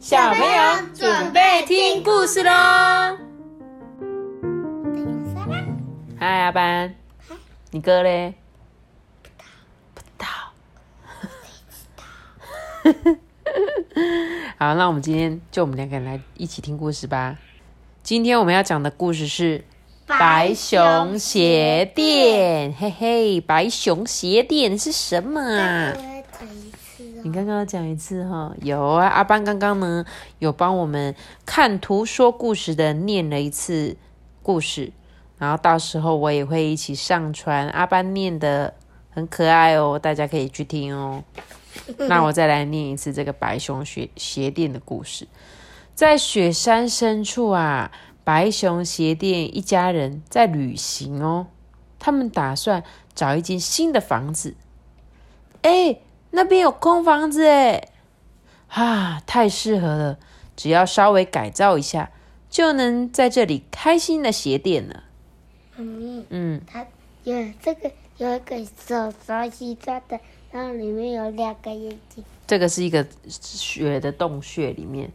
小朋友准备听故事喽！嗨，阿班，你哥嘞？不知道。好，那我们今天就我们两个人来一起听故事吧。今天我们要讲的故事是《白熊鞋店》。嘿嘿，白熊鞋店是什么啊？你刚刚讲一次哈，有啊，阿班刚刚呢有帮我们看图说故事的念了一次故事，然后到时候我也会一起上传，阿班念的很可爱哦，大家可以去听哦。那我再来念一次这个白熊鞋鞋店的故事，在雪山深处啊，白熊鞋店一家人在旅行哦，他们打算找一间新的房子，哎。那边有空房子哎，啊，太适合了！只要稍微改造一下，就能在这里开心的鞋店了。妈咪，嗯，它有这个有一个手手洗刷的，然后里面有两个眼睛。这个是一个雪的洞穴里面，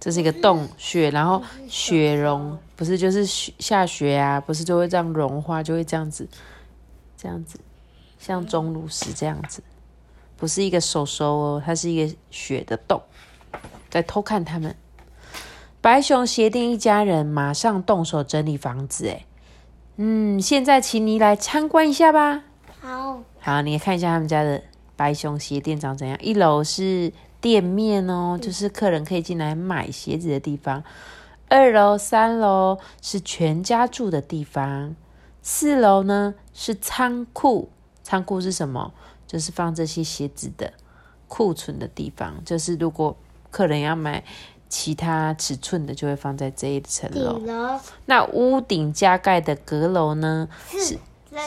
这是一个洞穴，然后雪融不是就是雪下雪啊，不是就会这样融化，就会这样子，这样子，像钟乳石这样子。不是一个手手哦，它是一个雪的洞，在偷看他们。白熊鞋店一家人马上动手整理房子，哎，嗯，现在请你来参观一下吧。好，好，你看一下他们家的白熊鞋店长怎样。一楼是店面哦，就是客人可以进来买鞋子的地方。二楼、三楼是全家住的地方。四楼呢是仓库，仓库是什么？就是放这些鞋子的库存的地方，就是如果客人要买其他尺寸的，就会放在这一层楼。那屋顶加盖的阁楼呢？是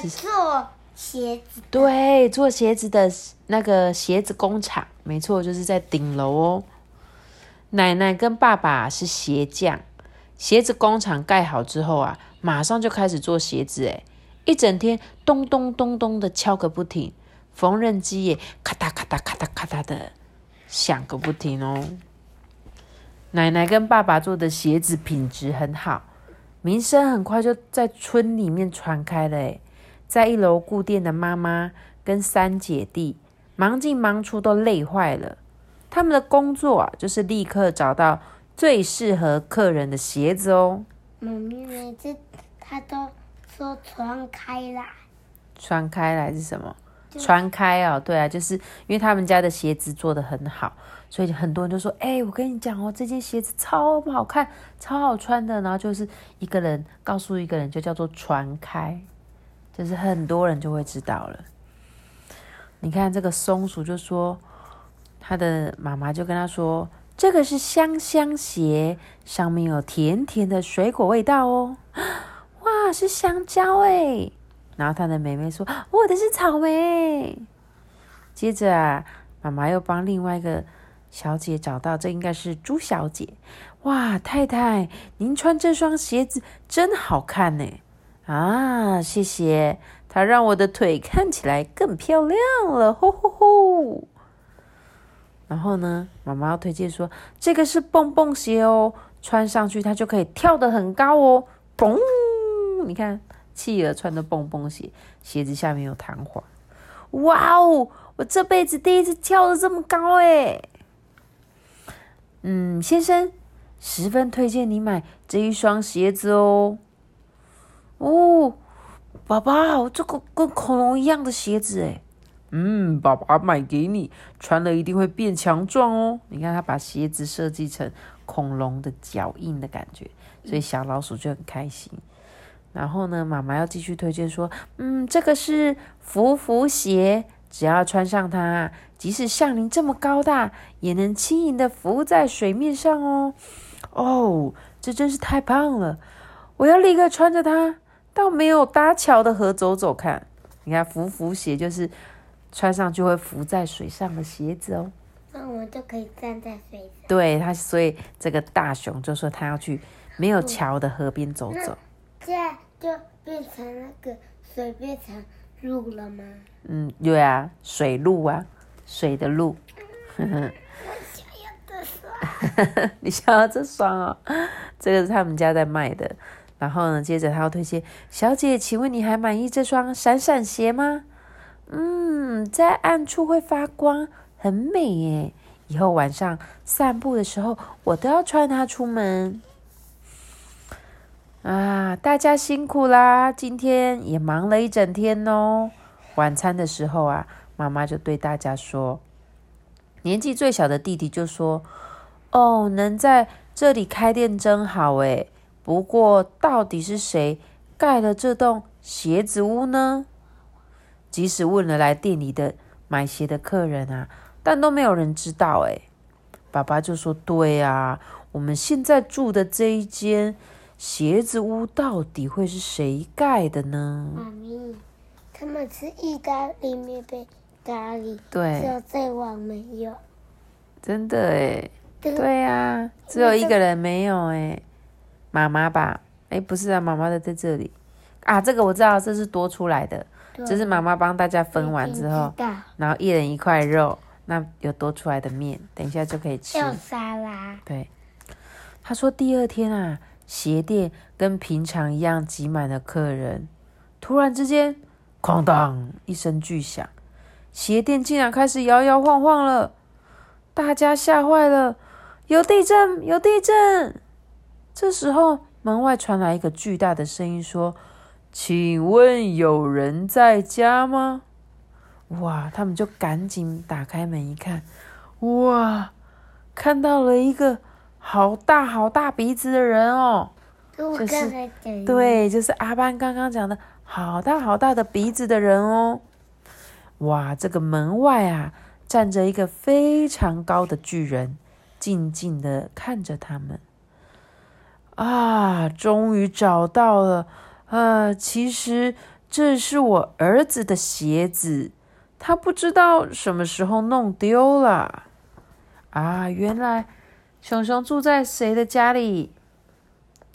是做鞋子。对，做鞋子的那个鞋子工厂，没错，就是在顶楼哦。奶奶跟爸爸是鞋匠，鞋子工厂盖好之后啊，马上就开始做鞋子，哎，一整天咚咚咚咚的敲个不停。缝纫机也咔嗒咔嗒咔嗒咔嗒的响个不停哦。奶奶跟爸爸做的鞋子品质很好，名声很快就在村里面传开了。诶在一楼顾店的妈妈跟三姐弟忙进忙出，都累坏了。他们的工作啊，就是立刻找到最适合客人的鞋子哦。妈咪每次他都说传开来，传开来是什么？传开哦，对啊，就是因为他们家的鞋子做的很好，所以很多人就说：“哎，我跟你讲哦，这件鞋子超好看，超好穿的。”然后就是一个人告诉一个人，就叫做传开，就是很多人就会知道了。你看这个松鼠就说，他的妈妈就跟他说：“这个是香香鞋，上面有甜甜的水果味道哦。”哇，是香蕉哎。然后他的妹妹说：“我的是草莓。”接着啊，妈妈又帮另外一个小姐找到，这应该是朱小姐。哇，太太，您穿这双鞋子真好看呢！啊，谢谢，它让我的腿看起来更漂亮了。吼吼吼！然后呢，妈妈要推荐说：“这个是蹦蹦鞋哦，穿上去它就可以跳得很高哦。”嘣，你看。企鹅穿的蹦蹦鞋，鞋子下面有弹簧。哇哦！我这辈子第一次跳的这么高哎。嗯，先生，十分推荐你买这一双鞋子哦。哦，爸爸，这个跟恐龙一样的鞋子哎。嗯，爸爸买给你，穿了一定会变强壮哦。你看他把鞋子设计成恐龙的脚印的感觉，所以小老鼠就很开心。然后呢，妈妈要继续推荐说，嗯，这个是浮浮鞋，只要穿上它，即使像您这么高大，也能轻盈的浮在水面上哦。哦，这真是太棒了！我要立刻穿着它到没有搭桥的河走走看。你看，浮浮鞋就是穿上就会浮在水上的鞋子哦。那我就可以站在水上。对它，所以这个大熊就说他要去没有桥的河边走走。就变成那个水变成路了吗？嗯，对啊，水路啊，水的路。我想要的你想要这双哦？这个是他们家在卖的。然后呢，接着他要推荐小姐，请问你还满意这双闪闪鞋吗？嗯，在暗处会发光，很美耶。以后晚上散步的时候，我都要穿它出门。啊，大家辛苦啦！今天也忙了一整天哦。晚餐的时候啊，妈妈就对大家说：“年纪最小的弟弟就说，哦，能在这里开店真好诶。不过，到底是谁盖了这栋鞋子屋呢？即使问了来店里的买鞋的客人啊，但都没有人知道诶。爸爸就说：“对啊，我们现在住的这一间。”鞋子屋到底会是谁盖的呢？妈咪，他们吃意大利面被咖喱，对，只有这碗没有。真的哎，对呀，只有一个人没有哎，妈妈吧？哎，不是啊，妈妈的在这里啊，这个我知道，这是多出来的，这是妈妈帮大家分完之后，然后一人一块肉，那有多出来的面，等一下就可以吃。有沙拉。对，他说第二天啊。鞋店跟平常一样挤满了客人，突然之间，哐当一声巨响，鞋店竟然开始摇摇晃晃了，大家吓坏了，有地震，有地震！这时候门外传来一个巨大的声音说：“请问有人在家吗？”哇，他们就赶紧打开门一看，哇，看到了一个。好大好大鼻子的人哦，就是对，就是阿班刚刚讲的，好大好大的鼻子的人哦。哇，这个门外啊，站着一个非常高的巨人，静静的看着他们。啊，终于找到了，呃，其实这是我儿子的鞋子，他不知道什么时候弄丢了。啊，原来。熊熊住在谁的家里？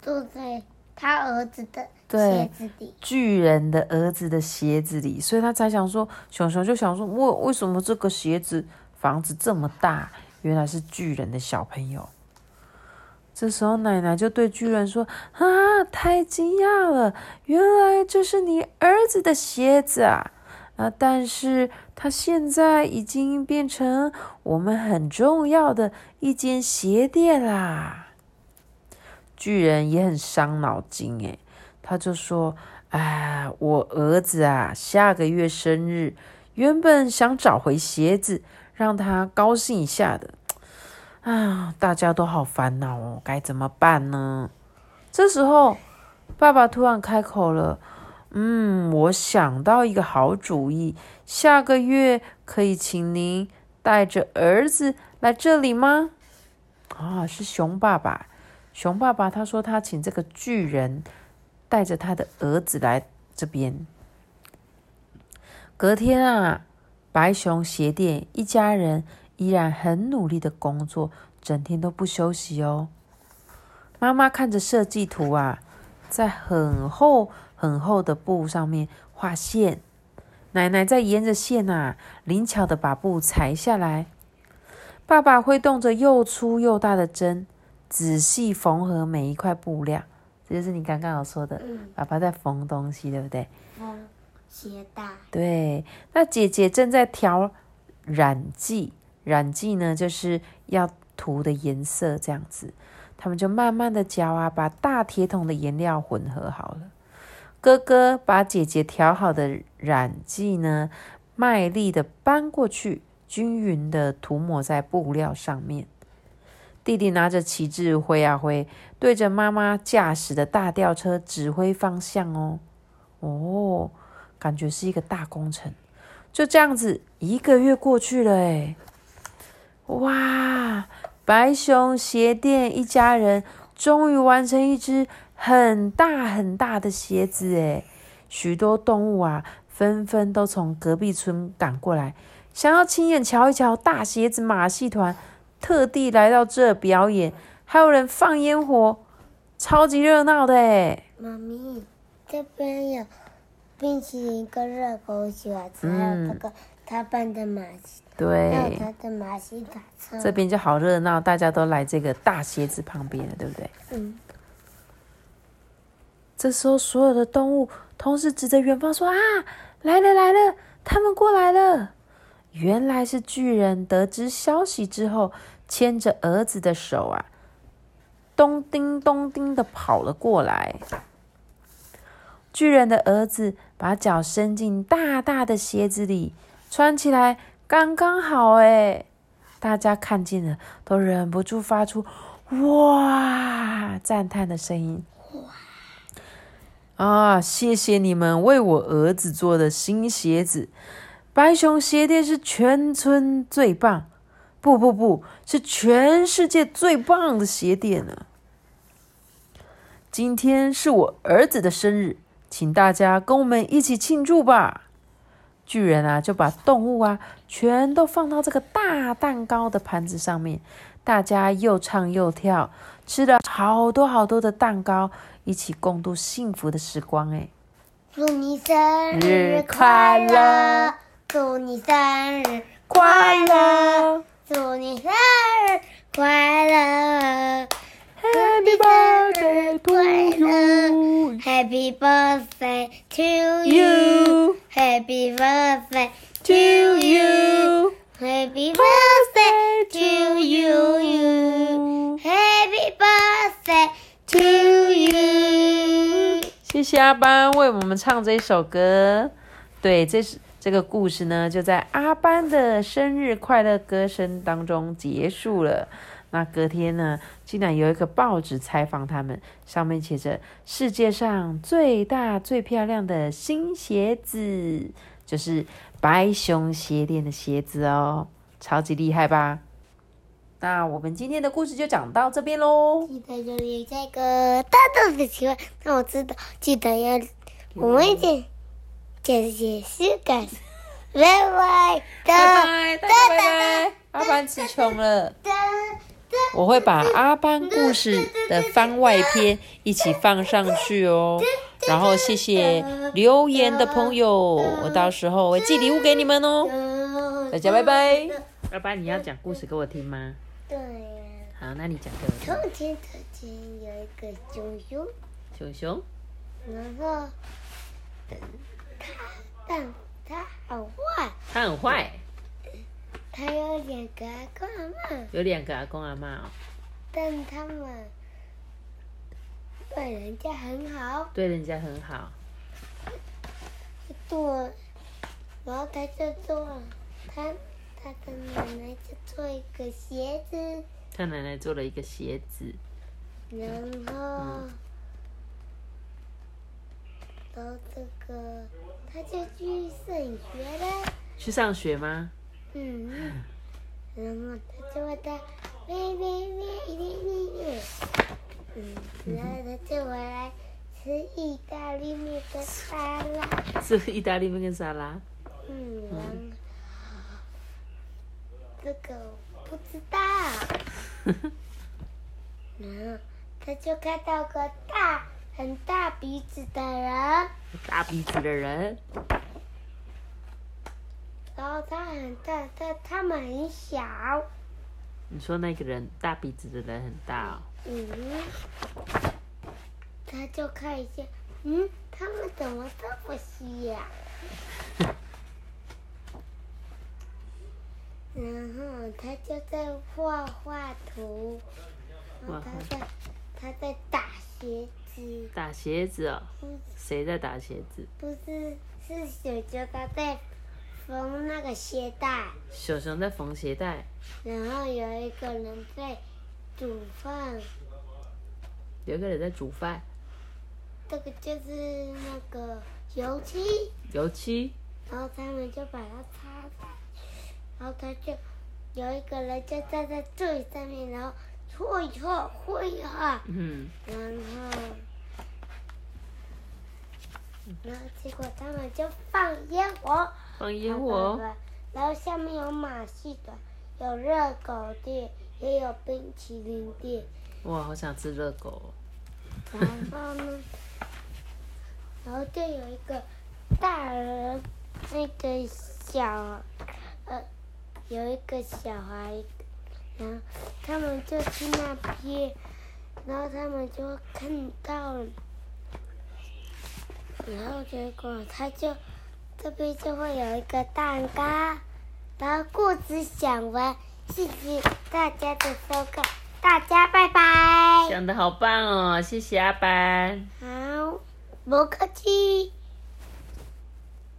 住在他儿子的鞋子里。巨人的儿子的鞋子里，所以他才想说，熊熊就想说，为为什么这个鞋子房子这么大？原来是巨人的小朋友。这时候奶奶就对巨人说：“啊，太惊讶了！原来这是你儿子的鞋子啊！啊，但是……”它现在已经变成我们很重要的一间鞋店啦。巨人也很伤脑筋诶，他就说：“哎，我儿子啊，下个月生日，原本想找回鞋子，让他高兴一下的。啊，大家都好烦恼哦，该怎么办呢？”这时候，爸爸突然开口了。嗯，我想到一个好主意，下个月可以请您带着儿子来这里吗？啊，是熊爸爸。熊爸爸他说他请这个巨人带着他的儿子来这边。隔天啊，白熊鞋店一家人依然很努力的工作，整天都不休息哦。妈妈看着设计图啊，在很厚。很厚的布上面画线，奶奶在沿着线啊，灵巧的把布裁下来。爸爸挥动着又粗又大的针，仔细缝合每一块布料。这就是你刚刚有说的，爸爸在缝东西，对不对？缝鞋带。对，那姐姐正在调染剂，染剂呢就是要涂的颜色，这样子，他们就慢慢的搅啊，把大铁桶的颜料混合好了。哥哥把姐姐调好的染剂呢，卖力的搬过去，均匀的涂抹在布料上面。弟弟拿着旗帜挥啊挥，对着妈妈驾驶的大吊车指挥方向哦。哦，感觉是一个大工程。就这样子，一个月过去了，哎，哇！白熊鞋店一家人终于完成一只。很大很大的鞋子诶，许多动物啊，纷纷都从隔壁村赶过来，想要亲眼瞧一瞧大鞋子马戏团，特地来到这表演，还有人放烟火，超级热闹的诶。妈咪，这边有冰淇淋跟热狗，喜欢吃，还有这个他扮的马戏，还有对，他的马戏卡车。这边就好热闹，大家都来这个大鞋子旁边了，对不对？嗯，这时候，所有的动物同时指着远方说：“啊，来了来了，他们过来了！”原来是巨人得知消息之后，牵着儿子的手啊，咚叮咚叮的跑了过来。巨人的儿子把脚伸进大大的鞋子里，穿起来刚刚好。哎，大家看见了，都忍不住发出“哇”赞叹的声音。啊！谢谢你们为我儿子做的新鞋子，白熊鞋店是全村最棒，不不不是全世界最棒的鞋店呢。今天是我儿子的生日，请大家跟我们一起庆祝吧。巨人啊，就把动物啊全都放到这个大蛋糕的盘子上面，大家又唱又跳，吃了好多好多的蛋糕，一起共度幸福的时光。哎，祝你生日快乐！祝你生日快乐！祝你生日快乐！Happy birthday to you! Happy birthday to you! Happy birthday to you! Happy birthday to you! 谢阿班为我们唱这首歌。对，这是这个故事呢，就在阿班的生日快乐歌声当中结束了。那隔天呢，竟然有一个报纸采访他们，上面写着“世界上最大最漂亮的新鞋子”，就是白熊鞋店的鞋子哦，超级厉害吧？那我们今天的故事就讲到这边喽。记得留言这个大大的喜欢，让我知道。记得要我们一起解解释感。拜拜，拜拜，拜拜。阿班词穷了。我会把阿班故事的番外篇一起放上去哦，然后谢谢留言的朋友，我到时候会寄礼物给你们哦。大家拜拜。阿班，你要讲故事给我听吗？对呀。好，那你讲给我听。从前，从前有一个熊熊。熊熊。然后，他，但他很坏。他很坏。他有两个阿公阿妈，有两个阿公阿妈哦，但他们对人家很好，对人家很好。做，然后他就做，他他的奶奶就做一个鞋子，他奶奶做了一个鞋子，然后，然后这个他就去上学了，去上学吗？嗯，然后他就会在喂喂喂喂喂喂，嗯，然后他就回来吃意大利面跟沙拉。吃意大利面跟沙拉。嗯，然后这个我不知道。然后他就看到个大很大鼻子的人。大鼻子的人。然后他很大，但他们很小。你说那个人大鼻子的人很大哦。嗯。他就看一下，嗯，他们怎么这么细然后他就在画画图，然后他在他在打鞋子。打鞋子哦。谁在打鞋子？不是，是小熊他在。缝那个鞋带，小熊在缝鞋带，然后有一个人在煮饭，有一个人在煮饭，这个就是那个油漆，油漆，然后他们就把它擦在，然后他就有一个人就站在最上面，然后搓一搓，挥一下，嗯，然后，然后结果他们就放烟火。放烟火，然后下面有马戏团，有热狗店，也有冰淇淋店。哇，好想吃热狗。然后呢，然后就有一个大人，那个。小，呃，有一个小孩，然后他们就去那边，然后他们就看到了，然后结果他就这边就会有一个蛋糕，然后故事讲完，谢谢大家的收看，大家拜拜。讲的好棒哦，谢谢阿班。好，不客气。